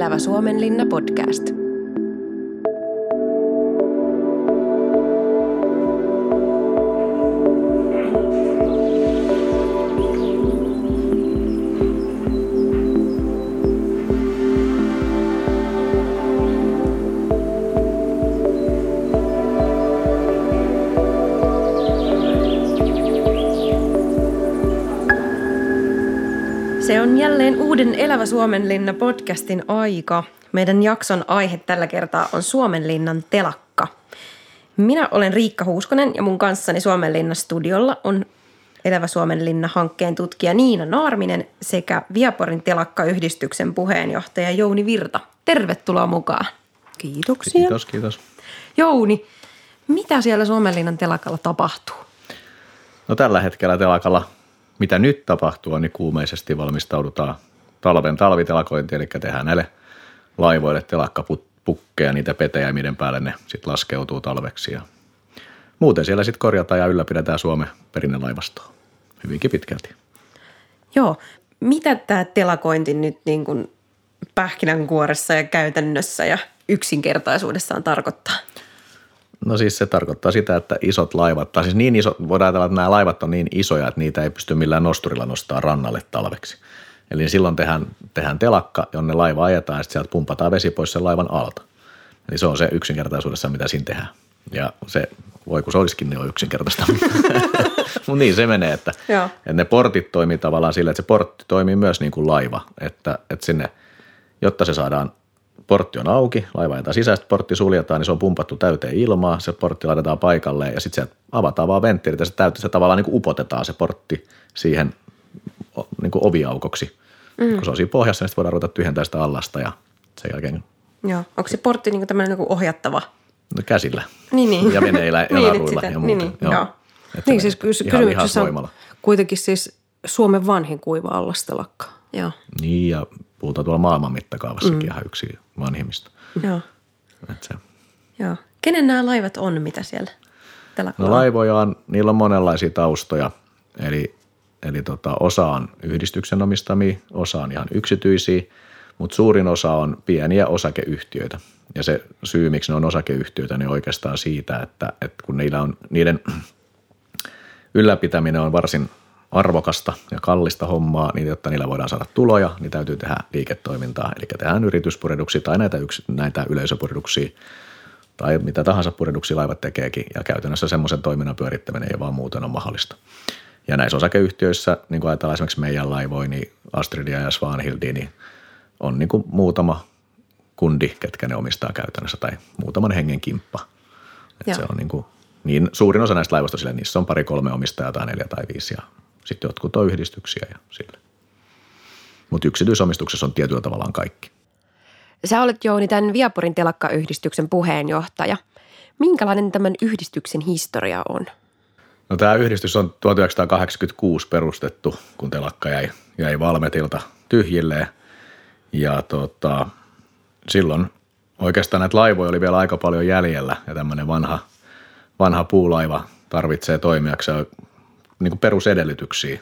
Elävä Suomenlinna podcast. Uuden Elävä Suomenlinna podcastin aika. Meidän jakson aihe tällä kertaa on Suomenlinnan telakka. Minä olen Riikka Huuskonen ja mun kanssani Suomenlinnan studiolla on Elävä Suomenlinna-hankkeen tutkija Niina Naarminen sekä Viaporin telakkayhdistyksen puheenjohtaja Jouni Virta. Tervetuloa mukaan. Kiitoksia. Kiitos, kiitos. Jouni, mitä siellä Suomenlinnan telakalla tapahtuu? No tällä hetkellä telakalla, mitä nyt tapahtuu, niin kuumeisesti valmistaudutaan talven talvitelakointiin, eli tehdään näille laivoille telakkapukkeja, niitä petejä, miten päälle ne sitten laskeutuu talveksi. Ja muuten siellä sitten korjataan ja ylläpidetään Suomen perinnelaivastoa hyvinkin pitkälti. Joo, mitä tämä telakointi nyt niin kuin pähkinänkuoressa ja käytännössä ja yksinkertaisuudessaan tarkoittaa? No siis se tarkoittaa sitä, että isot laivat, tai siis niin iso, voidaan ajatella, että nämä laivat on niin isoja, että niitä ei pysty millään nosturilla nostaa rannalle talveksi. Eli silloin tehdään, tehdään telakka, jonne laiva ajetaan ja sitten sieltä pumpataan vesi pois sen laivan alta. Eli se on se yksinkertaisuudessa, mitä siinä tehdään. Ja se, voi kun se olisikin niin yksinkertaista. Mutta niin se menee, että, Joo. että ne portit toimii tavallaan sillä, että se portti toimii myös niin kuin laiva. Että, että sinne, jotta se saadaan, portti on auki, laiva ajetaan sisäistä, portti suljetaan, niin se on pumpattu täyteen ilmaa, se portti laitetaan paikalle ja sitten sieltä avataan vaan venttiilit ja se, täytyy, se tavallaan niin kuin upotetaan se portti siihen niin kuin oviaukoksi. Mm. Kun se on siinä pohjassa, niin sitten voidaan ruveta tyhjentää sitä allasta ja sen jälkeen Joo, onko se portti niin tämmöinen niin ohjattava? no käsillä Niin, niin. ja veneillä ja Niin, ja muuta. niin, niin, joo. Että Niin siis menee kys- kysymyksessä on kuitenkin siis Suomen vanhin kuiva allastelakka. Joo, Niin ja puhutaan tuolla maailman mittakaavassakin mm. ihan yksi vanhimmista. joo, Että se. joo. Kenen nämä laivat on, mitä siellä telakalla No laivoja on, niillä on monenlaisia taustoja, eli, eli tota, osa on yhdistyksen omistamia, osa on ihan yksityisiä, mutta suurin osa on pieniä osakeyhtiöitä. Ja se syy, miksi ne on osakeyhtiöitä, niin oikeastaan siitä, että, että kun niillä on, niiden ylläpitäminen on varsin arvokasta ja kallista hommaa, niin jotta niillä voidaan saada tuloja, niin täytyy tehdä liiketoimintaa. Eli tehdään yrityspurjehduksia tai näitä, yks, näitä yleisöpurjehduksia tai mitä tahansa purjehduksia laivat tekeekin, ja käytännössä semmoisen toiminnan pyörittäminen ei vaan muuten ole mahdollista. Ja näissä osakeyhtiöissä, niin kuin ajatellaan esimerkiksi meidän laivoja, niin Astridia ja Svanhildi, niin on niin kuin muutama kundi, ketkä ne omistaa käytännössä, tai muutaman hengen kimppa. Et Joo. se on niin, kuin, niin suurin osa näistä laivoista sille, niissä on pari kolme omistajaa tai neljä tai viisi, ja sitten jotkut on yhdistyksiä ja sille. Mutta yksityisomistuksessa on tietyllä tavallaan kaikki. Sä olet Jouni tämän Viaporin telakkayhdistyksen puheenjohtaja. Minkälainen tämän yhdistyksen historia on? No tämä yhdistys on 1986 perustettu, kun telakka jäi, jäi Valmetilta tyhjilleen. Ja tota, silloin oikeastaan näitä laivoja oli vielä aika paljon jäljellä ja tämmöinen vanha, vanha puulaiva tarvitsee toimijakseen niin kuin perusedellytyksiä,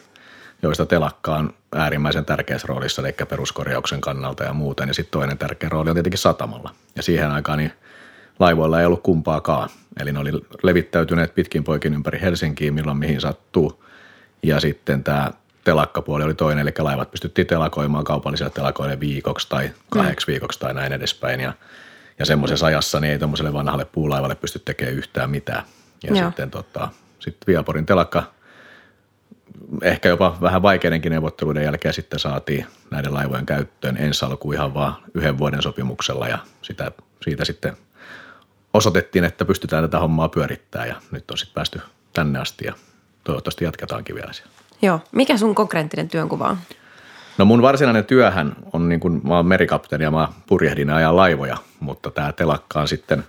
joista telakka on äärimmäisen tärkeässä roolissa, eli peruskorjauksen kannalta ja muuten. Ja sitten toinen tärkeä rooli on tietenkin satamalla. Ja siihen aikaan niin laivoilla ei ollut kumpaakaan. Eli ne oli levittäytyneet pitkin poikin ympäri Helsinkiin, milloin mihin sattuu. Ja sitten tämä telakkapuoli oli toinen, eli laivat pystyttiin telakoimaan kaupallisille telakoille viikoksi tai kahdeksi viikoksi tai näin edespäin. Ja, ja semmoisessa ajassa niin ei tuommoiselle vanhalle puulaivalle pysty tekemään yhtään mitään. Ja Joo. sitten tota, sit Viaporin telakka ehkä jopa vähän vaikeidenkin neuvotteluiden jälkeen sitten saatiin näiden laivojen käyttöön ensi alkuun ihan vaan yhden vuoden sopimuksella ja sitä, siitä sitten osoitettiin, että pystytään tätä hommaa pyörittämään ja nyt on sitten päästy tänne asti ja toivottavasti jatketaankin vielä siellä. Joo, mikä sun konkreettinen työnkuva on? No mun varsinainen työhän on niin kuin, mä oon merikapteeni ja mä purjehdin ja ajan laivoja, mutta tämä telakka on sitten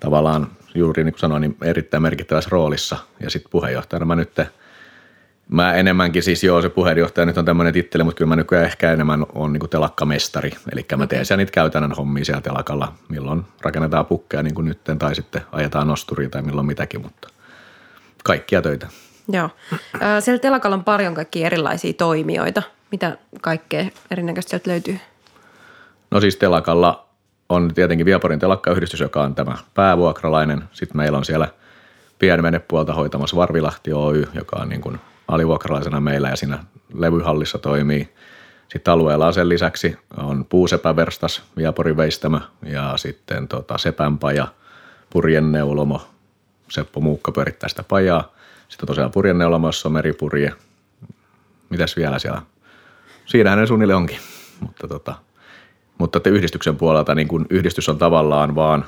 tavallaan juuri niin kuin sanoin, niin erittäin merkittävässä roolissa ja sitten puheenjohtajana mä nyt Mä enemmänkin siis joo, se puheenjohtaja nyt on tämmöinen titteli, mutta kyllä mä nykyään ehkä enemmän on niin telakkamestari. Eli mä teen siellä niitä käytännön hommia siellä telakalla, milloin rakennetaan pukkeja niin kuin nytten tai sitten ajetaan nosturia tai milloin mitäkin, mutta kaikkia töitä. Joo. Siellä telakalla on paljon kaikkia erilaisia toimijoita. Mitä kaikkea erinäköistä sieltä löytyy? No siis telakalla on tietenkin Viaporin telakkayhdistys, joka on tämä päävuokralainen. Sitten meillä on siellä pienvenepuolta hoitamassa Varvilahti Oy, joka on niin kuin alivuokralaisena meillä ja siinä levyhallissa toimii. Sitten alueella on sen lisäksi on puusepäverstas, Viaporin veistämö ja sitten tota Sepänpaja, Purjenneulomo, Seppo Muukka pyörittää sitä pajaa. Sitten tosiaan Purjenneulomo, jossa on meripurje. Mitäs vielä siellä? Siinähän ne suunnilleen onkin, mutta tota, mutta että yhdistyksen puolelta niin kun yhdistys on tavallaan vaan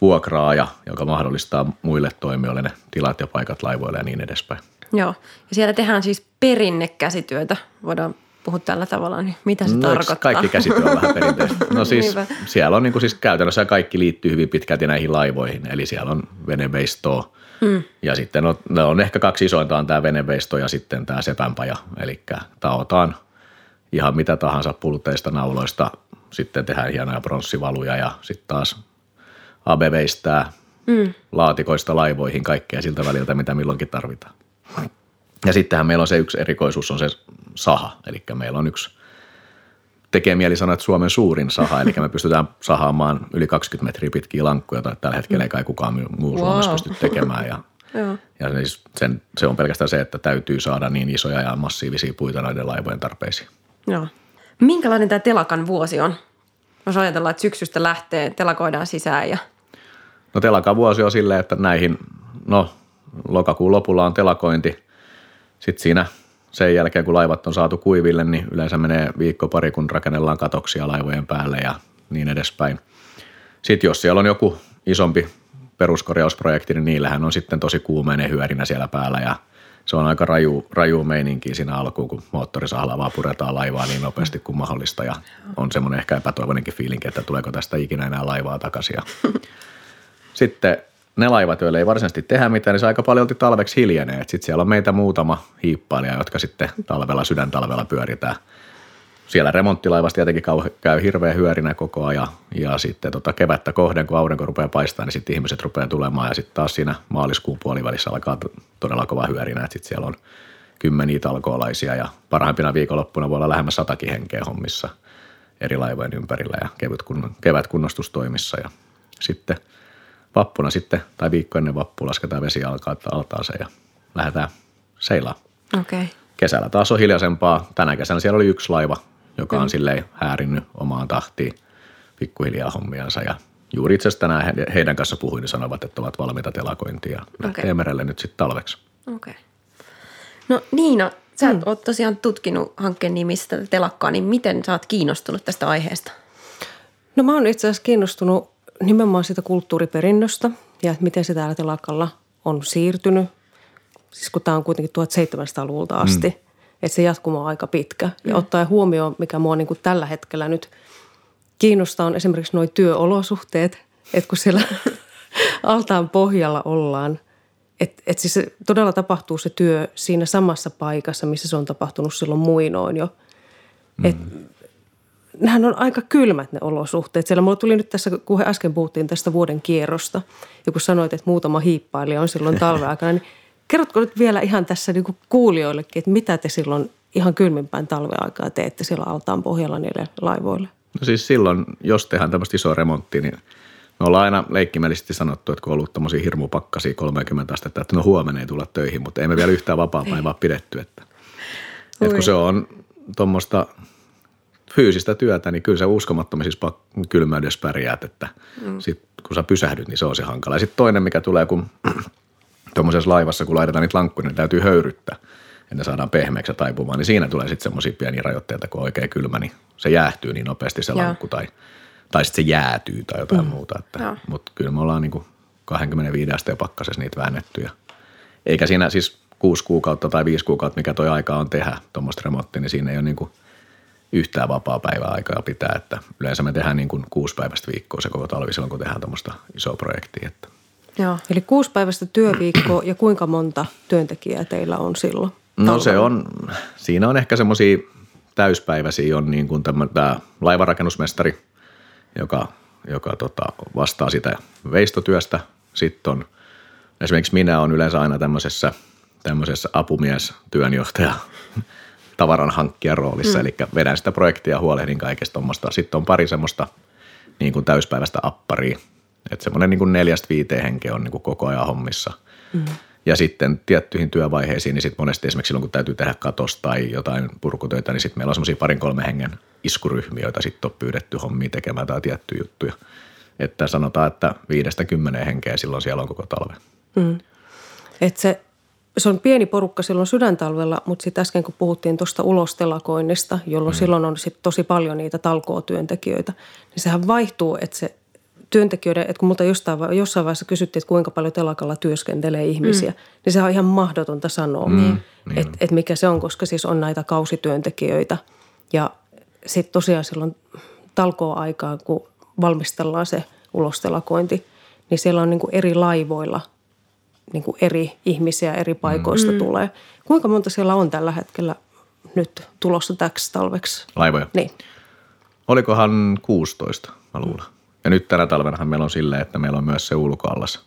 vuokraaja, joka mahdollistaa muille toimijoille ne tilat ja paikat laivoille ja niin edespäin. Joo, ja siellä tehdään siis perinnekäsityötä, voidaan puhua tällä tavalla, niin mitä se no, tarkoittaa? Kaikki käsityö on vähän perinteistä. No siis siellä on niin kuin siis käytännössä kaikki liittyy hyvin pitkälti näihin laivoihin, eli siellä on veneveistoa, Hmm. Ja sitten on, ne on ehkä kaksi isointa on tämä veneveisto ja sitten tämä sepänpaja, eli taotaan ihan mitä tahansa pulteista, nauloista, sitten tehdään hienoja pronssivaluja ja sitten taas Abe veistää mm. laatikoista laivoihin kaikkea siltä väliltä, mitä milloinkin tarvitaan. Ja sittenhän meillä on se yksi erikoisuus, on se saha. Eli meillä on yksi, tekee mieli sanoa, että Suomen suurin saha, eli me pystytään sahaamaan yli 20 metriä pitkiä lankkuja, joita tällä hetkellä ei kai kukaan muu wow. Suomessa pysty tekemään. Ja, ja siis sen, se on pelkästään se, että täytyy saada niin isoja ja massiivisia puita näiden laivojen tarpeisiin. Joo. Minkälainen tämä telakan vuosi on? Jos ajatellaan, että syksystä lähtee, telakoidaan sisään ja... No telakan vuosi on silleen, että näihin, no lokakuun lopulla on telakointi. Sitten siinä sen jälkeen, kun laivat on saatu kuiville, niin yleensä menee viikko pari, kun rakennellaan katoksia laivojen päälle ja niin edespäin. Sitten jos siellä on joku isompi peruskorjausprojekti, niin niillähän on sitten tosi kuumeinen hyörinä siellä päällä ja se on aika raju, raju meininki siinä alkuun, kun moottorisahalla vaan puretaan laivaa niin nopeasti kuin mahdollista ja on semmoinen ehkä epätoivoinenkin fiilinki, että tuleeko tästä ikinä enää laivaa takaisin. Sitten ne laivat, joille ei varsinaisesti tehdä mitään, niin se aika paljon talveksi hiljenee. Sitten siellä on meitä muutama hiippailija, jotka sitten talvella, sydäntalvella pyöritään – siellä remonttilaivasta tietenkin käy hirveä hyörinä koko ajan. Ja sitten tota kevättä kohden, kun aurinko rupeaa paistaa, niin sitten ihmiset rupeaa tulemaan. Ja sitten taas siinä maaliskuun puolivälissä alkaa todella kova hyörinä, että sitten siellä on kymmeniä talkoolaisia. Ja parhaimpina viikonloppuna voi olla lähemmä satakin henkeä hommissa eri laivojen ympärillä ja kevyt kun, kevätkunnostustoimissa. Ja sitten vappuna sitten tai viikko ennen vappua lasketaan vesi alkaa altaaseen ja lähdetään seilaa. Okay. Kesällä taas on hiljaisempaa. Tänä kesänä siellä oli yksi laiva, joka on mm. silleen häärinnyt omaan tahtiin pikkuhiljaa hommiansa ja juuri itse asiassa tänään heidän kanssa puhuin, niin sanovat, että ovat valmiita telakointia ja lähtee okay. merelle nyt sitten talveksi. Okei. Okay. No Niina, sä mm. oot tosiaan tutkinut hankkeen nimissä tätä telakkaa, niin miten sä oot kiinnostunut tästä aiheesta? No mä oon itse asiassa kiinnostunut nimenomaan siitä kulttuuriperinnöstä ja että miten se täällä telakalla on siirtynyt. Siis kun tämä on kuitenkin 1700-luvulta asti. Mm että se jatkuma on aika pitkä. Ja mm. ottaen huomioon, mikä mua niin kuin tällä hetkellä nyt kiinnostaa, on esimerkiksi nuo työolosuhteet, että kun siellä altaan pohjalla ollaan, että et siis se todella tapahtuu se työ siinä samassa paikassa, missä se on tapahtunut silloin muinoin jo. Mm. Nämähän on aika kylmät ne olosuhteet. Siellä mulla tuli nyt tässä, kun äsken puhuttiin tästä vuoden kierrosta, ja kun sanoit, että muutama hiippailija on silloin talven aikana, niin Kerrotko nyt vielä ihan tässä niin kuulijoillekin, että mitä te silloin ihan kylmimpään talven aikaa teette siellä altaan pohjalla niille laivoille? No siis silloin, jos tehdään tämmöistä isoa remonttia, niin me ollaan aina leikkimielisesti sanottu, että kun on ollut tämmöisiä hirmupakkasia 30 astetta, että no huomenna ei tulla töihin, mutta ei me vielä yhtään vapaa-päivää pidetty. Että, että kun se on tuommoista fyysistä työtä, niin kyllä se uskomattomisissa kylmäydessä pärjäät, että mm. sit, kun sä pysähdyt, niin se on se hankala. Sitten toinen, mikä tulee, kun tuommoisessa laivassa, kun laitetaan niitä lankkuja, niin täytyy höyryttää, että saadaan pehmeäksi taipumaan, niin siinä tulee sitten semmoisia pieniä rajoitteita, kun on oikein kylmä, niin se jäähtyy niin nopeasti se Joo. lankku tai, tai sitten se jäätyy tai jotain mm. muuta. Että, mutta kyllä me ollaan niin kuin 25 asteen pakkasessa niitä väännetty ja eikä siinä siis kuusi kuukautta tai viisi kuukautta, mikä toi aika on tehdä tuommoista remonttia, niin siinä ei ole niin kuin yhtään vapaa päivää aikaa pitää, että yleensä me tehdään niin kuin kuusi päivästä viikkoa se koko talvi silloin, kun tehdään tuommoista isoa projektia, että – Joo, eli kuusi päivästä työviikkoa ja kuinka monta työntekijää teillä on silloin? No se on, siinä on ehkä semmoisia täyspäiväisiä on niin kuin tämä laivarakennusmestari, joka, joka tota, vastaa sitä veistotyöstä. Sitten on esimerkiksi minä on yleensä aina tämmöisessä, tämmöisessä apumies työnjohtaja tavaran hankkia roolissa. Mm. Eli vedän sitä projektia ja huolehdin kaikesta tuommoista. Sitten on pari semmoista niin kuin täyspäiväistä apparia. Että semmoinen niin kuin neljästä viiteen henkeä on niin kuin koko ajan hommissa. Mm. Ja sitten tiettyihin työvaiheisiin, niin sitten monesti esimerkiksi silloin, kun täytyy tehdä katosta tai jotain purkutöitä, niin sitten meillä on semmoisia parin kolme hengen iskuryhmiä, joita sitten on pyydetty hommia tekemään tai tiettyjä juttuja. Että sanotaan, että viidestä kymmeneen henkeä silloin siellä on koko talve. Mm. Et se, se on pieni porukka silloin sydäntalvella, mutta sitten äsken kun puhuttiin tuosta ulostelakoinnista, jolloin mm. silloin on sit tosi paljon niitä talkootyöntekijöitä, niin sehän vaihtuu, että se työntekijöiden, että kun multa jostain, jossain vaiheessa kysyttiin, että kuinka paljon telakalla työskentelee ihmisiä, mm. niin se on ihan mahdotonta sanoa, mm. Niin että et mikä se on, koska siis on näitä kausityöntekijöitä. Ja sitten tosiaan silloin talkoa-aikaan, kun valmistellaan se ulostelakointi, niin siellä on niin eri laivoilla niin kuin eri ihmisiä eri paikoista mm. tulee. Kuinka monta siellä on tällä hetkellä nyt tulossa täksi talveksi? Laivoja? Niin. Olikohan 16, mä luulen. Ja nyt tänä talvenahan meillä on silleen, että meillä on myös se ulkoallas.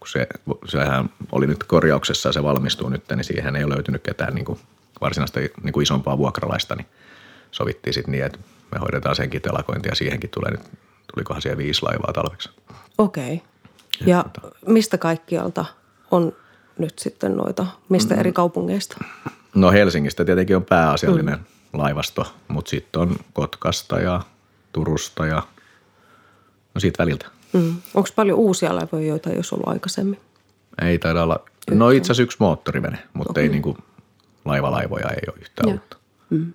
Kun se, sehän oli nyt korjauksessa ja se valmistuu nyt, niin siihen ei ole löytynyt ketään niin kuin varsinaista niin kuin isompaa vuokralaista, niin sovittiin sitten niin, että me hoidetaan senkin telakointi ja siihenkin tulee nyt, tulikohan siellä viisi laivaa talveksi. Okei. Okay. Ja, ja mistä kaikkialta on nyt sitten noita, mistä mm. eri kaupungeista? No Helsingistä tietenkin on pääasiallinen mm. laivasto, mutta sitten on Kotkasta ja Turusta ja no siitä väliltä. Mm. Onko paljon uusia laivoja, joita ei olisi ollut aikaisemmin? Ei taida olla. No itse asiassa yksi moottorivene, mutta okay. ei niin kuin laivalaivoja ei ole yhtään uutta. Mm.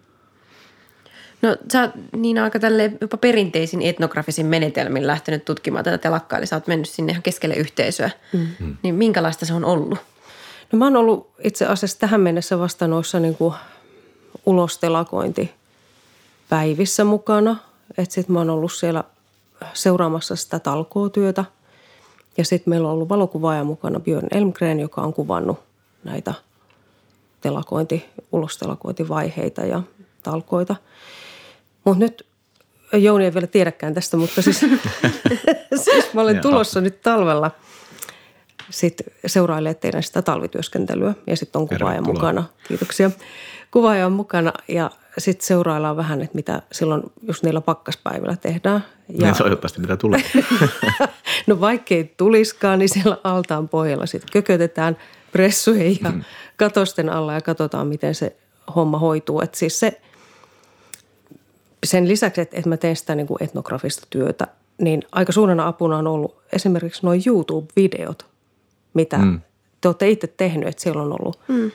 No sä oot niin aika tälle jopa perinteisin etnografisin menetelmin lähtenyt tutkimaan tätä telakkaa, eli sä oot mennyt sinne ihan keskelle yhteisöä. Mm. Niin minkälaista se on ollut? No mä oon ollut itse asiassa tähän mennessä vasta noissa niin kuin ulostelakointi päivissä mukana. Että sit mä oon ollut siellä seuraamassa sitä talkootyötä. Ja sitten meillä on ollut valokuvaaja mukana Björn Elmgren, joka on kuvannut näitä telakointi, ulostelakointivaiheita ja talkoita – mutta nyt Jouni ei vielä tiedäkään tästä, mutta siis, siis mä olen tulossa nyt talvella sit seurailee teidän sitä talvityöskentelyä ja sitten on kuvaaja mukana. Kiitoksia. Kuvaaja on mukana ja sitten seuraillaan vähän, että mitä silloin just niillä pakkaspäivillä tehdään. Ja niin toivottavasti mitä tulee. no vaikkei tuliskaan, niin siellä altaan pohjalla sitten kökötetään pressujen ja mm. katosten alla ja katsotaan, miten se homma hoituu. Että siis se – sen lisäksi, että, että mä teen sitä niin kuin etnografista työtä, niin aika suurena apuna on ollut esimerkiksi nuo YouTube-videot, mitä mm. te olette itse tehnyt, että siellä on ollut mm.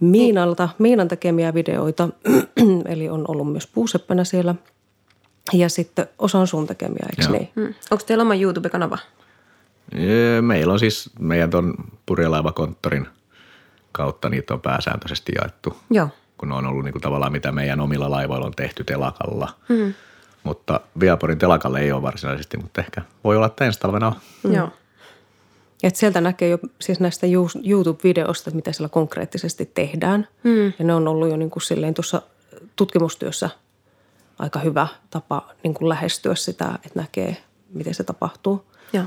Miinalta, Miinan tekemiä videoita, eli on ollut myös puuseppänä siellä. Ja sitten osa on sun tekemiä, eikö niin? Mm. Onko teillä oma YouTube-kanava? Meillä on siis meidän tuon purjelaivakonttorin kautta niitä on pääsääntöisesti jaettu. Joo kun on ollut niin kuin tavallaan mitä meidän omilla laivoilla on tehty telakalla. Mm. Mutta Viaporin telakalle ei ole varsinaisesti, mutta ehkä voi olla, että ensi talvena on. Mm. Joo. Et sieltä näkee jo siis näistä YouTube-videoista, mitä siellä konkreettisesti tehdään. Mm. Ja ne on ollut jo niin kuin silleen tuossa tutkimustyössä aika hyvä tapa niin kuin lähestyä sitä, että näkee, miten se tapahtuu. Joo.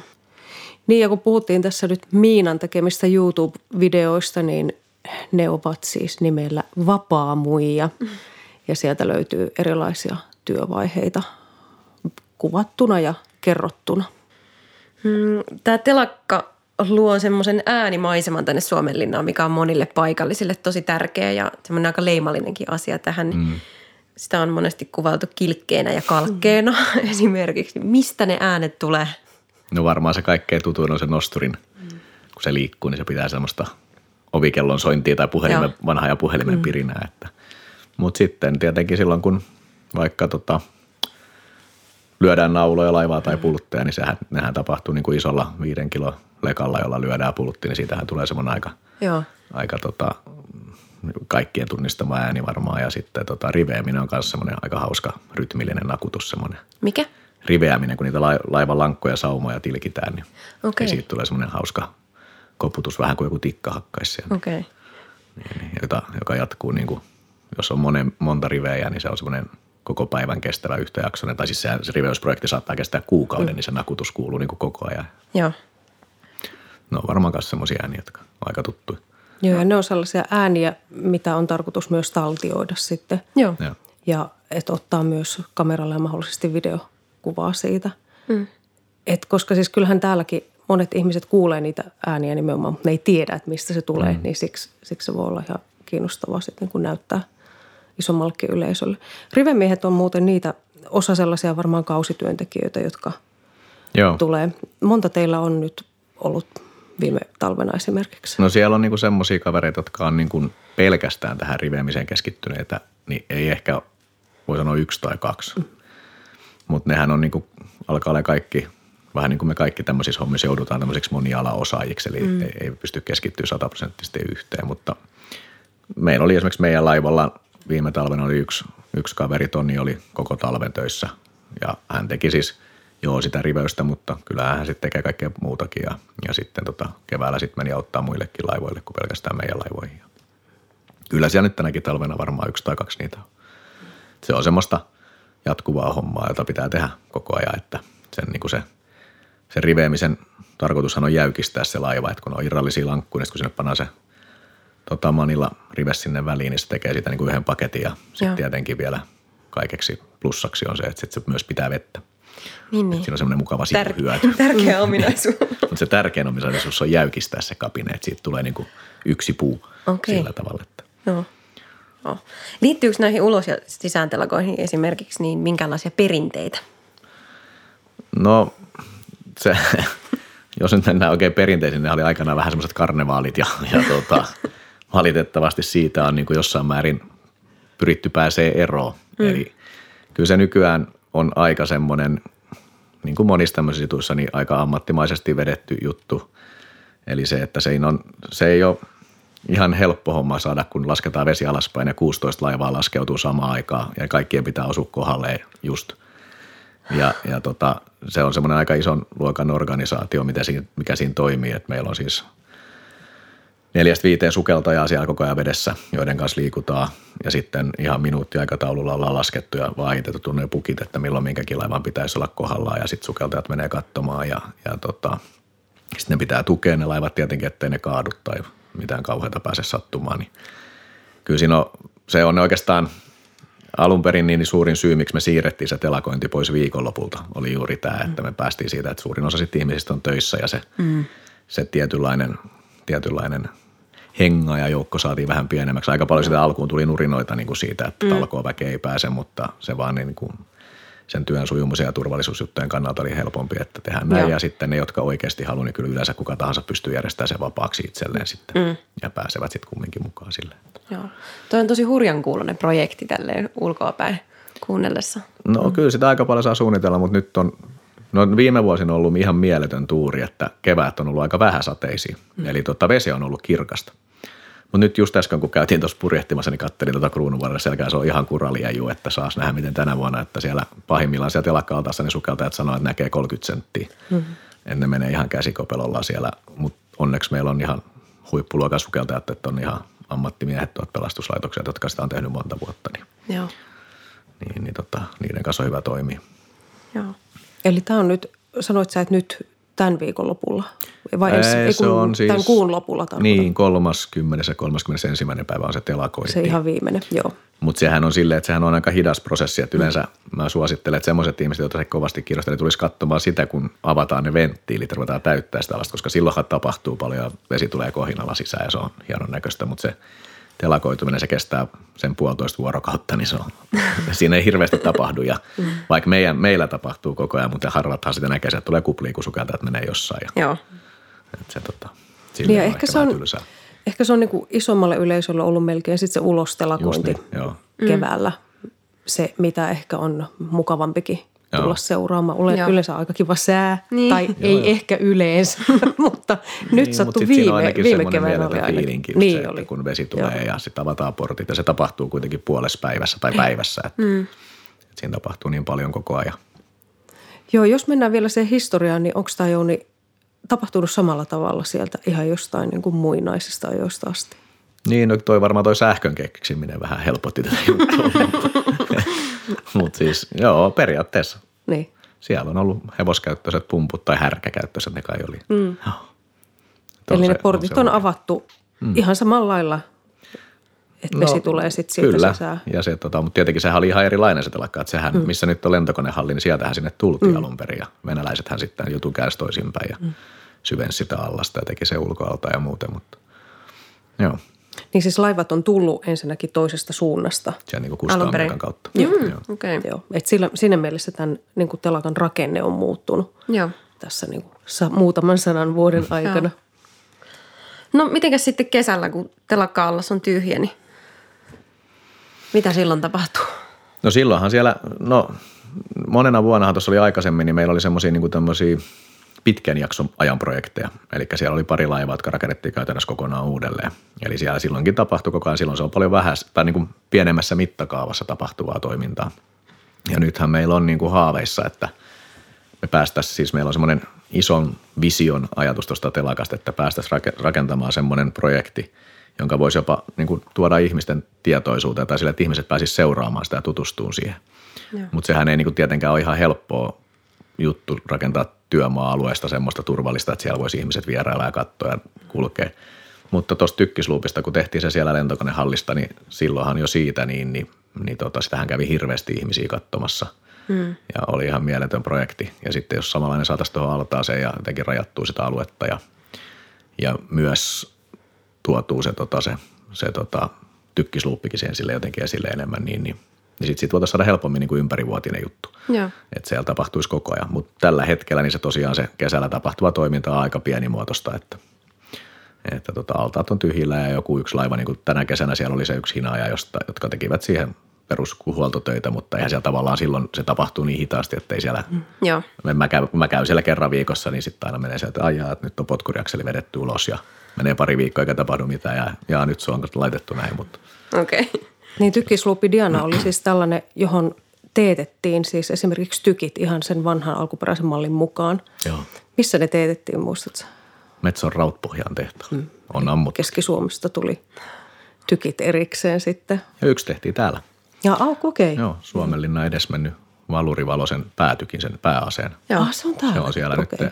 Niin ja kun puhuttiin tässä nyt Miinan tekemistä YouTube-videoista, niin ne ovat siis nimellä Vapaamuija ja sieltä löytyy erilaisia työvaiheita kuvattuna ja kerrottuna. Hmm, Tämä telakka luo semmoisen äänimaiseman tänne Suomenlinnaan, mikä on monille paikallisille tosi tärkeä ja semmoinen aika leimallinenkin asia tähän. Mm. Sitä on monesti kuvailtu kilkkeenä ja kalkkeena mm. esimerkiksi. Mistä ne äänet tulee? No varmaan se kaikkein tutuin on se nosturin. Mm. Kun se liikkuu, niin se pitää semmoista ovikellon sointia tai puhelimen, vanhaa ja puhelimen mm. pirinää. Että. Mutta sitten tietenkin silloin, kun vaikka tota, lyödään nauloja, laivaa tai pultteja, niin sehän, nehän tapahtuu niin kuin isolla viiden kilo lekalla, jolla lyödään pulutti, niin siitähän tulee semmoinen aika, Joo. aika tota, kaikkien tunnistama ääni varmaan. Ja sitten tota, riveäminen on myös semmoinen aika hauska rytmillinen nakutus semmoinen. Mikä? Riveäminen, kun niitä laivan lankkoja saumoja tilkitään, niin okay. siitä tulee semmoinen hauska koputus vähän kuin joku tikka hakkaisi siellä. Okay. Niin, niin, jota, joka jatkuu niin kuin, jos on monen, monta riveä, niin se on semmoinen koko päivän kestävä yhtäjaksoinen. Tai siis se, se riveysprojekti saattaa kestää kuukauden, mm. niin se nakutus kuuluu niin kuin koko ajan. Joo. No varmaan myös semmoisia ääniä, jotka on aika tuttuja. Joo, ja ne on sellaisia ääniä, mitä on tarkoitus myös taltioida sitten. Joo. Joo. Ja että ottaa myös kameralla ja mahdollisesti videokuvaa siitä. Mm. Et koska siis kyllähän täälläkin monet ihmiset kuulee niitä ääniä nimenomaan, mutta ne ei tiedä, että mistä se tulee, mm. niin siksi, siksi se voi olla ihan kiinnostavaa sitten niin kun näyttää isommallekin yleisölle. Rivemiehet on muuten niitä, osa sellaisia varmaan kausityöntekijöitä, jotka Joo. tulee. Monta teillä on nyt ollut viime talvena esimerkiksi? No siellä on niinku semmoisia kavereita, jotka on niinku pelkästään tähän riveämiseen keskittyneitä, niin ei ehkä voi sanoa yksi tai kaksi. Mm. Mutta nehän on niinku, alkaa olla kaikki, vähän niin kuin me kaikki tämmöisissä hommissa joudutaan tämmöisiksi monialaosaajiksi, eli mm. ei, ei pysty keskittyä sataprosenttisesti yhteen, mutta meillä oli esimerkiksi meidän laivalla viime talvena oli yksi, yksi kaveri, Toni oli koko talven töissä ja hän teki siis – joo sitä riveystä, mutta kyllähän hän sitten tekee kaikkea muutakin ja, ja sitten tota, keväällä sitten meni auttaa muillekin laivoille kuin pelkästään meidän laivoihin. Kyllä siellä nyt tänäkin talvena varmaan yksi tai kaksi niitä on. Se on semmoista jatkuvaa hommaa, jota pitää tehdä koko ajan, että sen, niin kuin se, se riveemisen tarkoitushan on jäykistää se laiva, että kun on irrallisia lankkuja, niin kun sinne pannaan se tota, manilla rive sinne väliin, niin se tekee siitä niin kuin yhden paketin ja sitten tietenkin vielä kaikeksi plussaksi on se, että sit se myös pitää vettä. Niin, niin. Siinä on semmoinen mukava. Tär- tärkeä ominaisuus. Mutta se tärkein ominaisuus on jäykistää se kapine, että siitä tulee niinku yksi puu Okei. sillä tavalla. Että. Joo. Joo. Liittyykö näihin ulos- ja sisääntelakoihin esimerkiksi niin minkälaisia perinteitä? No se, jos nyt mennään oikein perinteisiin, ne oli aikanaan vähän semmoiset karnevaalit ja, ja tota, valitettavasti siitä on niin kuin jossain määrin pyritty pääsee eroon. Mm. Eli kyllä se nykyään on aika semmoinen, niin kuin monissa tämmöisissä jutuissa, niin aika ammattimaisesti vedetty juttu. Eli se, että se ei, on, se ei ole ihan helppo homma saada, kun lasketaan vesi alaspäin ja 16 laivaa laskeutuu samaan aikaan ja kaikkien pitää osua kohdalle just. Ja, ja tota, se on semmoinen aika ison luokan organisaatio, mitä siinä, mikä siinä toimii. että meillä on siis – neljästä viiteen sukeltajaa siellä koko ajan vedessä, joiden kanssa liikutaan. Ja sitten ihan minuuttiaikataululla ollaan laskettu ja vaihitettu ne pukit, että milloin minkäkin laivan pitäisi olla kohdallaan. Ja sitten sukeltajat menee katsomaan ja, ja tota, sitten ne pitää tukea ne laivat tietenkin, ettei ne kaadu tai mitään kauheita pääse sattumaan. Niin kyllä siinä on, se on oikeastaan alun perin niin suurin syy, miksi me siirrettiin se telakointi pois viikonlopulta, oli juuri tämä, että me päästiin siitä, että suurin osa sitten ihmisistä on töissä ja se, mm. se tietynlainen tietynlainen henga ja joukko saatiin vähän pienemmäksi. Aika paljon sitä alkuun tuli nurinoita niin kuin siitä, että mm. talkooväki ei pääse, mutta se vaan niin kuin sen työn sujumisen ja turvallisuusjuttujen kannalta oli helpompi, että tehdään näin. Joo. Ja sitten ne, jotka oikeasti haluaa, niin kyllä yleensä kuka tahansa pystyy järjestämään sen vapaaksi itselleen sitten mm. ja pääsevät sitten kumminkin mukaan sille. Joo. Toi on tosi hurjan kuulonen projekti tälleen ulkoapäin kuunnellessa. No mm. kyllä sitä aika paljon saa suunnitella, mutta nyt on No viime vuosina on ollut ihan mieletön tuuri, että kevät on ollut aika vähän sateisia. Mm. Eli tota, vesi on ollut kirkasta. Mutta nyt just äsken, kun käytiin tuossa purjehtimassa, niin katselin tuota kruununvarrella selkää, se on ihan kuraliaju, että saas nähdä, miten tänä vuonna, että siellä pahimmillaan siellä telakka-altaassa niin sukeltajat sanoo, että näkee 30 senttiä. Mm-hmm. Että ne menee ihan käsikopelolla siellä, mutta onneksi meillä on ihan huippuluokan sukeltajat, että on ihan ammattimiehet tuot pelastuslaitokset, jotka sitä on tehnyt monta vuotta. Niin, Joo. Niin, niin tota, niiden kanssa on hyvä toimia. Joo. Eli tämä on nyt, sanoit sä, että nyt tämän viikon lopulla? Vai ensi, Ei, se on siis, tämän kuun lopulla tarkoitan. Niin, 30. ja 31. päivä on se telakointi. Se ihan viimeinen, joo. Mutta sehän on silleen, että sehän on aika hidas prosessi, että yleensä mä suosittelen, että semmoiset ihmiset, joita se kovasti kiinnostaa, tulisi katsomaan sitä, kun avataan ne venttiilit ja ruvetaan täyttää sitä alasta, koska silloinhan tapahtuu paljon, vesi tulee kohinalla sisään ja se on hienon näköistä, mutta se telakoituminen, se kestää sen puolitoista vuorokautta, niin se on, siinä ei hirveästi tapahdu. Ja mm. vaikka meidän, meillä tapahtuu koko ajan, mutta harvathan sitä näkee, että tulee kuplia, kun sukelta, että menee jossain. Ja, Joo. Että se, tota, niin ja ehkä, se on, tylsää. ehkä se on niin isommalle yleisölle ollut melkein sitten se ulostelakointi niin, joo. keväällä. Se, mitä ehkä on mukavampikin tulla Joo. seuraamaan. Ole Joo. yleensä aika kiva sää, niin. tai Joo, ei jo. ehkä yleensä, mutta nyt niin, sattui viime, viime keväänä oli aina. Niin se, oli. kun vesi tulee Joo. ja sitten avataan portit ja se tapahtuu kuitenkin puolessa päivässä tai päivässä. Että, mm. että siinä tapahtuu niin paljon koko ajan. Joo, jos mennään vielä siihen historiaan, niin onko tämä Jouni tapahtunut samalla tavalla sieltä ihan jostain niin kuin muinaisista ajoista asti? Niin, no toi varmaan toi sähkön keksiminen vähän helpotti tätä juttua. Mutta siis joo, periaatteessa. Niin. Siellä on ollut hevoskäyttöiset pumput tai härkäkäyttöiset, ne kai oli. Mm. Eli ne portit on, on avattu mm. ihan samalla lailla, että no, vesi tulee sitten siitä kyllä. sisään. Ja se, tota, mutta tietenkin sehän oli ihan erilainen se telakka, että sehän, mm. missä nyt on lentokonehalli, niin sieltähän sinne tultiin mm. alun perin ja venäläisethän sitten jutun käänsi toisinpäin ja mm. syvensi sitä allasta ja teki se ulkoalta ja muuten, mutta joo. Niin siis laivat on tullut ensinnäkin toisesta suunnasta. Se niin kuin kautta. Joo. Mm, joo. Okay. joo. Et sillä, siinä mielessä tämän niin kuin telakan rakenne on muuttunut joo. tässä niin kuin, sa, muutaman sanan vuoden aikana. No mitenkäs sitten kesällä, kun telakka allas on tyhjä, niin mitä silloin tapahtuu? No silloinhan siellä, no monena vuonnahan tuossa oli aikaisemmin, niin meillä oli semmoisia niin pitkän jakson ajan projekteja. Eli siellä oli pari laivaa, jotka rakennettiin käytännössä kokonaan uudelleen. Eli siellä silloinkin tapahtui koko ajan, silloin se on paljon vähäistä tai niin kuin pienemmässä mittakaavassa tapahtuvaa toimintaa. Ja nythän meillä on niin kuin haaveissa, että me päästäisiin, siis meillä on semmoinen ison vision ajatus tuosta telakasta, että päästäisiin rakentamaan semmoinen projekti, jonka voisi jopa niin kuin tuoda ihmisten tietoisuuteen tai sille, että ihmiset pääsisivät seuraamaan sitä ja tutustumaan siihen. Mutta sehän ei niin kuin tietenkään ole ihan helppoa juttu rakentaa työmaa-alueesta semmoista turvallista, että siellä voisi ihmiset vierailla ja katsoa ja kulkea. Mutta tuosta tykkisluupista, kun tehtiin se siellä lentokonehallista, niin silloinhan jo siitä, niin, niin, niin tota, sitähän kävi hirveästi ihmisiä katsomassa. Hmm. Ja oli ihan mieletön projekti. Ja sitten jos samanlainen saataisiin tuohon altaaseen ja jotenkin rajattuu sitä aluetta ja, ja myös tuotuu se, tota, se, se tota, tykkisluuppikin siihen sille jotenkin esille enemmän, niin, niin niin sitten sit voitaisiin saada helpommin niin kuin ympärivuotinen juttu. Että siellä tapahtuisi koko ajan. Mutta tällä hetkellä niin se tosiaan se kesällä tapahtuva toiminta on aika pienimuotoista, että, että tota, altaat on tyhjillä ja joku yksi laiva, niin kuin tänä kesänä siellä oli se yksi hinaaja, josta, jotka tekivät siihen perushuoltotöitä, mutta eihän siellä tavallaan silloin se tapahtuu niin hitaasti, että ei siellä, mm. Joo. Mä, käyn, mä käyn siellä kerran viikossa, niin sitten aina menee sieltä, että ajaa, että nyt on potkuriakseli vedetty ulos ja menee pari viikkoa eikä tapahdu mitään ja, ja nyt se on laitettu näin, mutta Okei. Okay. Niin tykisluupi Diana oli siis tällainen, johon teetettiin siis esimerkiksi tykit ihan sen vanhan alkuperäisen mallin mukaan. Joo. Missä ne teetettiin, muistatko? Metson Rautpohjaan tehtaan. Hmm. On ammuttu. Keski-Suomesta tuli tykit erikseen sitten. Ja yksi tehtiin täällä. Ja okei. Okay. Joo, Suomenlinnan edesmennyt valurivalosen päätykin sen pääaseen. Joo, ah, se on täällä. Se on siellä okay. nyt. Me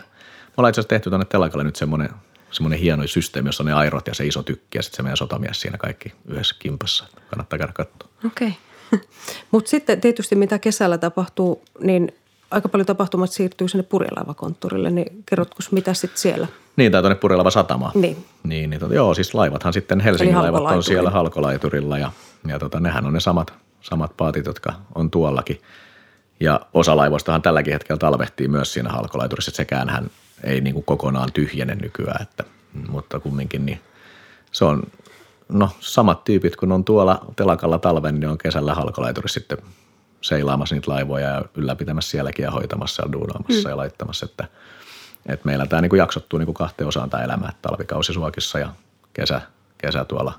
ollaan itse asiassa tehty tuonne telakalle nyt semmoinen semmoinen hieno systeemi, jossa on ne airot ja se iso tykki ja sitten se meidän sotamies siinä kaikki yhdessä kimpassa. Kannattaa käydä katsoa. Okei. Okay. Mutta sitten tietysti mitä kesällä tapahtuu, niin aika paljon tapahtumat siirtyy sinne purjelaivakonttorille, niin kerrotko mitä sitten siellä? Niin, tai tuonne Purjelaiva satamaan. Niin. Niin, niin tota, joo, siis laivathan sitten Helsingin laivat on siellä halkolaiturilla ja, ja tota, nehän on ne samat, samat paatit, jotka on tuollakin. Ja osa laivoistahan tälläkin hetkellä talvehtii myös siinä halkolaiturissa, että sekäänhän ei niin kuin kokonaan tyhjene nykyään, että, mutta kumminkin niin se on no, samat tyypit, kun on tuolla telakalla talven, niin on kesällä halkolaiturissa sitten seilaamassa niitä laivoja ja ylläpitämässä sielläkin ja hoitamassa ja duunaamassa mm. ja laittamassa, että, että meillä tämä niin kuin jaksottuu niin kuin kahteen osaan tämä elämä, että talvikausi suokissa ja kesä, kesä tuolla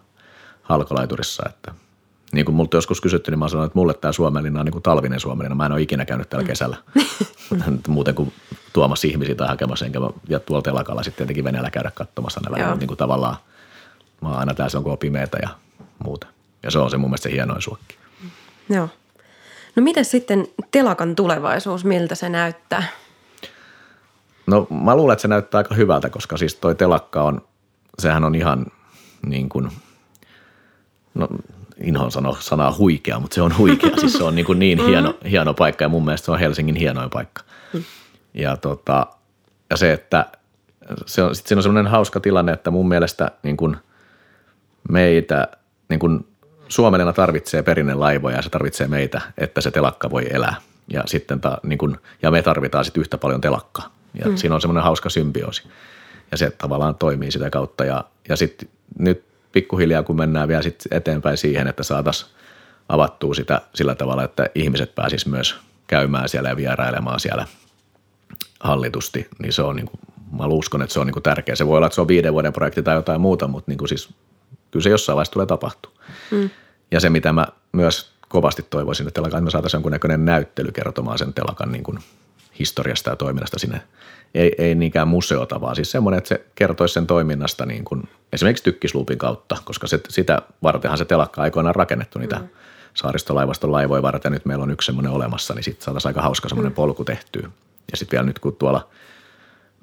halkolaiturissa, että – niin kuin multa joskus kysytty, niin mä sanoin, että mulle tämä Suomenlinna on niin kuin talvinen Suomenlinna. Mä en ole ikinä käynyt täällä mm. kesällä. Muuten kuin tuomassa ihmisiä tai hakemassa, enkä mä, ja tuolla telakalla sitten tietenkin veneellä käydä katsomassa ne vähän niin kuin tavallaan. Mä oon aina täällä silloin, kun on pimeätä ja muuta. Ja se on se mun mielestä se hienoin suokki. Joo. No miten sitten telakan tulevaisuus, miltä se näyttää? No mä luulen, että se näyttää aika hyvältä, koska siis toi telakka on, sehän on ihan niin kuin, no inhoan sanoa sanaa huikea, mutta se on huikea. siis se on niin, kuin niin hieno, hieno paikka ja mun mielestä se on Helsingin hienoin paikka. Ja, tota, ja se, että se on, sit siinä on semmoinen hauska tilanne, että mun mielestä niin kuin meitä, niin kuin Suomelena tarvitsee perinne laivoja ja se tarvitsee meitä, että se telakka voi elää. Ja, sitten ta, niin kuin, ja me tarvitaan sitten yhtä paljon telakkaa. Ja mm. siinä on semmoinen hauska symbioosi. Ja se tavallaan toimii sitä kautta. Ja, ja sitten nyt pikkuhiljaa, kun mennään vielä sit eteenpäin siihen, että saataisiin avattua sitä sillä tavalla, että ihmiset pääsis myös käymään siellä ja vierailemaan siellä hallitusti, niin se on niin kuin, mä uskon, että se on niin kuin tärkeä. Se voi olla, että se on viiden vuoden projekti tai jotain muuta, mutta niin kuin siis, kyllä se jossain vaiheessa tulee tapahtua. Mm. Ja se, mitä mä myös kovasti toivoisin, että telakan me saataisiin jonkunnäköinen näyttely kertomaan sen telakan niin kuin historiasta ja toiminnasta sinne ei, ei niinkään museota, vaan siis semmoinen, että se kertoisi sen toiminnasta niin kuin esimerkiksi tykkisluupin kautta, koska se, sitä vartenhan se telakka aikoinaan rakennettu niitä mm. saaristolaivaston laivoja varten. Nyt meillä on yksi semmoinen olemassa, niin sitten saataisiin aika hauska semmoinen mm. polku tehtyä. Ja sitten vielä nyt kun tuolla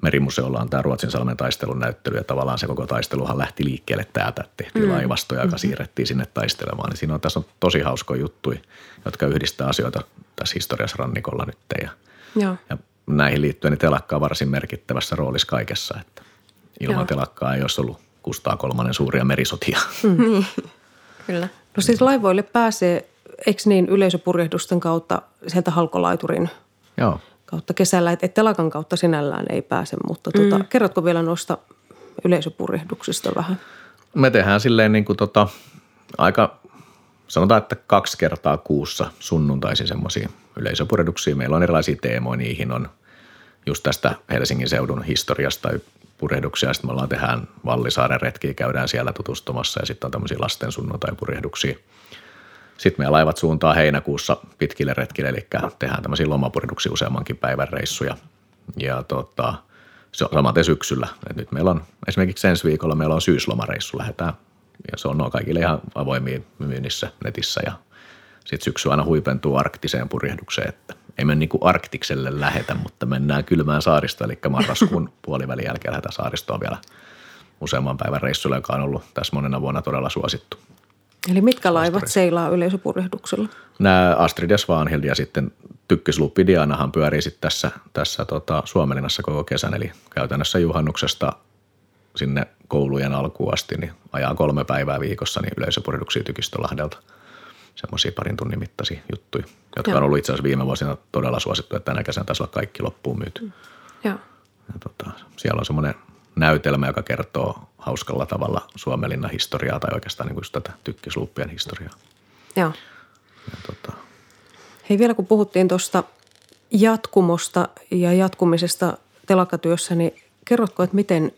merimuseolla on tämä Ruotsin salmen taistelun näyttely ja tavallaan se koko taisteluhan lähti liikkeelle täältä, että tehtiin mm. laivasto, joka mm-hmm. siirrettiin sinne taistelemaan. Niin siinä on, tässä on tosi hauskoja juttuja, jotka yhdistää asioita tässä historiassa rannikolla nyt ja, Joo. ja näihin liittyen niin telakka on varsin merkittävässä roolissa kaikessa, että ilman Joo. telakkaa ei olisi ollut Kustaa kolmannen suuria merisotia. Mm. Niin, kyllä. No siis laivoille pääsee, eikö niin, yleisöpurjehdusten kautta sieltä halkolaiturin Joo. kautta kesällä, että et telakan kautta sinällään ei pääse, mutta tuota, mm. kerrotko vielä noista yleisöpurjehduksista vähän? Me tehdään silleen niin kuin tota, aika, sanotaan, että kaksi kertaa kuussa sunnuntaisin semmoisia yleisöpurjehduksia. Meillä on erilaisia teemoja, niihin on just tästä Helsingin seudun historiasta purjehduksia. Sitten me ollaan tehdään Vallisaaren retkiä, käydään siellä tutustumassa ja sitten on tämmöisiä lasten sunnuntai-purjehduksia. Sitten meidän laivat suuntaa heinäkuussa pitkille retkille, eli tehdään tämmöisiä lomapurjehduksia useammankin päivän reissuja. Ja tota, se on samaten syksyllä. Et nyt meillä on esimerkiksi ensi viikolla meillä on syyslomareissu, lähdetään ja se on no kaikille ihan avoimia myynnissä netissä ja sitten syksy aina huipentuu arktiseen purjehdukseen, että ei me niin kuin arktikselle lähetä, mutta mennään kylmään saaristoon, eli marraskuun puolivälin jälkeen lähdetään saaristoon vielä useamman päivän reissulla, joka on ollut tässä monena vuonna todella suosittu. Eli mitkä laivat Astrid. seilaa yleisöpurjehduksella? Nämä Astrid ja Svanhild ja sitten Tykkisluppi Dianahan pyörii sitten tässä, tässä tota Suomelinnassa koko kesän, eli käytännössä juhannuksesta sinne koulujen alkuun asti, niin ajaa kolme päivää viikossa niin yleisöpurjehduksia Tykistölahdelta – semmoisia parin tunnin mittaisia juttuja, jotka Joo. on ollut itse asiassa viime vuosina todella suosittu, että tänä kesänä taisi olla kaikki loppuun myyty. Mm. Joo. Ja tota, siellä on semmoinen näytelmä, joka kertoo hauskalla tavalla Suomenlinnan historiaa tai oikeastaan niin kuin tätä tykkisluuppien historiaa. Joo. Ja tota. Hei vielä kun puhuttiin tuosta jatkumosta ja jatkumisesta telakkatyössä, niin kerrotko, että miten,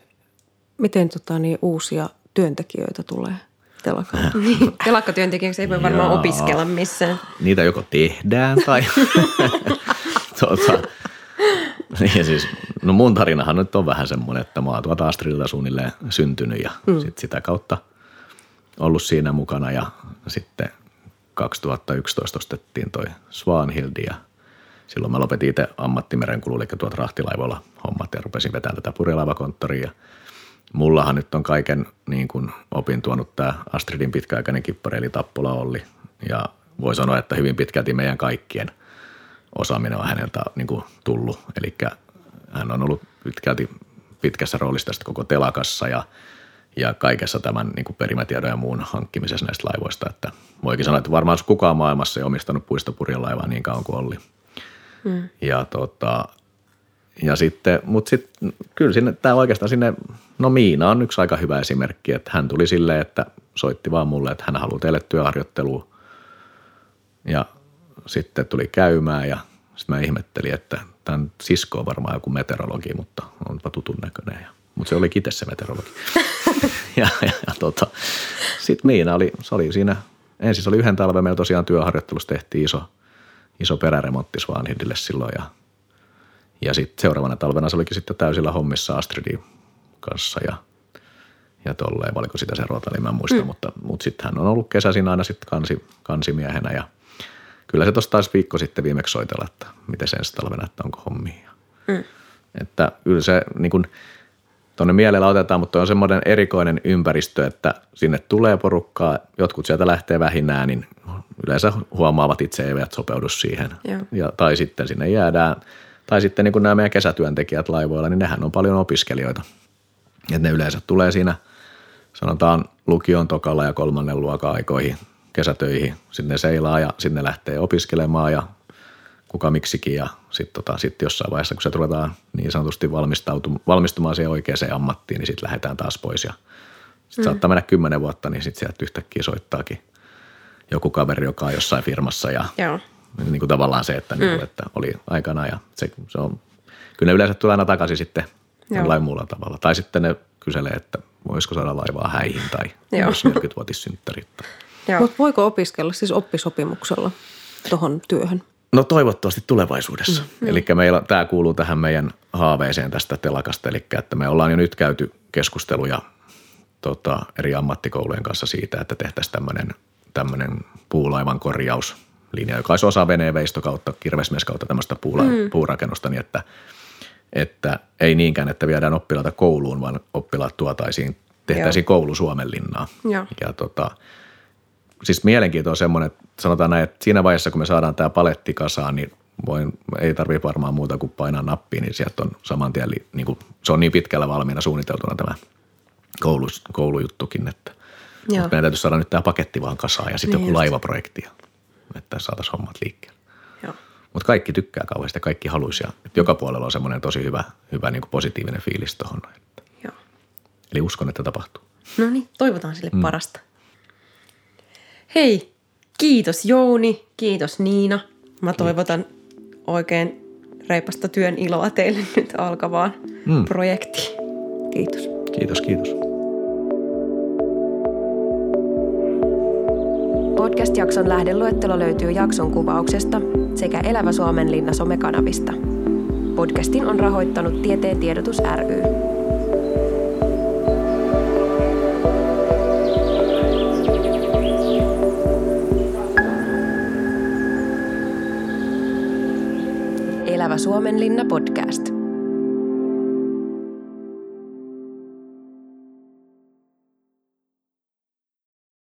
miten tota, niin uusia työntekijöitä tulee – telakalla. Niin, telakkatyöntekijäksi ei voi varmaan opiskella missään. Niitä joko tehdään tai... tuota, niin siis, no mun tarinahan nyt on vähän semmoinen, että mä oon tuolta Astridilta suunnilleen syntynyt ja mm. sit sitä kautta ollut siinä mukana ja sitten 2011 ostettiin toi Swanhildi ja silloin mä lopetin itse ammattimerenkulu, eli tuot rahtilaivoilla hommat ja rupesin vetämään tätä purjelaivakonttoria – mullahan nyt on kaiken niin kuin opin tuonut tämä Astridin pitkäaikainen kippari eli Tappola Olli. Ja voi sanoa, että hyvin pitkälti meidän kaikkien osaaminen on häneltä niin kuin tullut. Eli hän on ollut pitkälti pitkässä roolissa tästä koko telakassa ja, ja kaikessa tämän niin kuin perimätiedon ja muun hankkimisessa näistä laivoista. Että voikin sanoa, että varmaan kukaan maailmassa ei omistanut puistopurjelaivaa niin kauan kuin Olli. Hmm. Ja tota, ja sitten, mutta sitten kyllä sinne, tämä oikeastaan sinne, no Miina on yksi aika hyvä esimerkki, että hän tuli silleen, että soitti vaan mulle, että hän haluaa teille työharjoittelua. Ja sitten tuli käymään ja sitten mä ihmettelin, että tämän sisko on varmaan joku meteorologi, mutta onpa tutun näköinen. Ja, mutta se oli itse se meteorologi. ja, ja, ja tota, sitten Miina oli, se oli siinä, ensin se oli yhden talven meillä tosiaan työharjoittelussa tehtiin iso, iso peräremontti Svanhildille silloin ja ja sitten seuraavana talvena se olikin sitten täysillä hommissa Astridin kanssa ja, ja tolleen, valiko sitä se ruota, niin mä en muista, mm. mutta, mutta sitten hän on ollut kesäisin aina sitten kansi, kansimiehenä ja kyllä se tuossa taisi viikko sitten viimeksi soitella, että miten se ensi talvena, että onko hommia. Mm. Että kyllä se niin kuin, tuonne mielellä otetaan, mutta on semmoinen erikoinen ympäristö, että sinne tulee porukkaa, jotkut sieltä lähtee vähinään, niin yleensä huomaavat itse eivät sopeudu siihen. Ja, tai sitten sinne jäädään – tai sitten niin kuin nämä meidän kesätyöntekijät laivoilla, niin nehän on paljon opiskelijoita. Että ne yleensä tulee siinä, sanotaan lukion tokalla ja kolmannen luokan aikoihin kesätöihin. Sitten ne seilaa ja sitten ne lähtee opiskelemaan ja kuka miksikin ja sitten tota, sit jossain vaiheessa, kun se ruvetaan niin sanotusti valmistumaan siihen oikeaan ammattiin, niin sitten lähdetään taas pois ja sitten mm. saattaa mennä kymmenen vuotta, niin sitten sieltä yhtäkkiä soittaakin joku kaveri, joka on jossain firmassa ja Joo niin kuin tavallaan se, että, mm. niin kuin, että oli aikana ja se, se on, kyllä ne yleensä tulee aina takaisin sitten Joo. jollain muulla tavalla. Tai sitten ne kyselee, että voisiko saada laivaa häihin tai jos 40-vuotissynttärit. Mutta voiko opiskella siis oppisopimuksella tuohon työhön? No toivottavasti tulevaisuudessa. Mm, eli meillä, tämä kuuluu tähän meidän haaveeseen tästä telakasta, eli että me ollaan jo nyt käyty keskusteluja tota, eri ammattikoulujen kanssa siitä, että tehtäisiin tämmöinen, tämmöinen puulaivan korjaus linja, joka olisi osa veneenveisto kautta, kirvesmies kautta tämmöistä puula, mm. puurakennusta, niin että, että ei niinkään, että viedään oppilaita kouluun, vaan oppilaat tuotaisiin, tehtäisiin Joo. koulu Suomenlinnaa. Joo. Ja tota, siis mielenkiinto on semmoinen, että sanotaan näin, että siinä vaiheessa, kun me saadaan tämä paletti kasaan, niin voin, ei tarvitse varmaan muuta kuin painaa nappiin, niin sieltä on saman tien, niin kuin, se on niin pitkällä valmiina suunniteltuna tämä koulu, koulujuttukin, että Joo. mutta meidän täytyy saada nyt tämä paketti vaan kasaan ja sitten Niin joku just. laivaprojekti, että saataisiin hommat liikkeelle. Mutta kaikki tykkää kauheasti ja kaikki haluaisi ja joka puolella on semmoinen tosi hyvä, hyvä niin kuin positiivinen fiilis tuohon. Eli uskon, että tapahtuu. No niin, toivotaan sille mm. parasta. Hei, kiitos Jouni, kiitos Niina. Mä toivotan oikein reipasta työn iloa teille nyt alkavaan mm. projektiin. Kiitos. Kiitos, kiitos. Podcast-jakson lähdeluettelo löytyy jakson kuvauksesta sekä Elävä Suomenlinna somekanavista. Podcastin on rahoittanut Tieteen tiedotus ry. Elävä Suomenlinna podcast.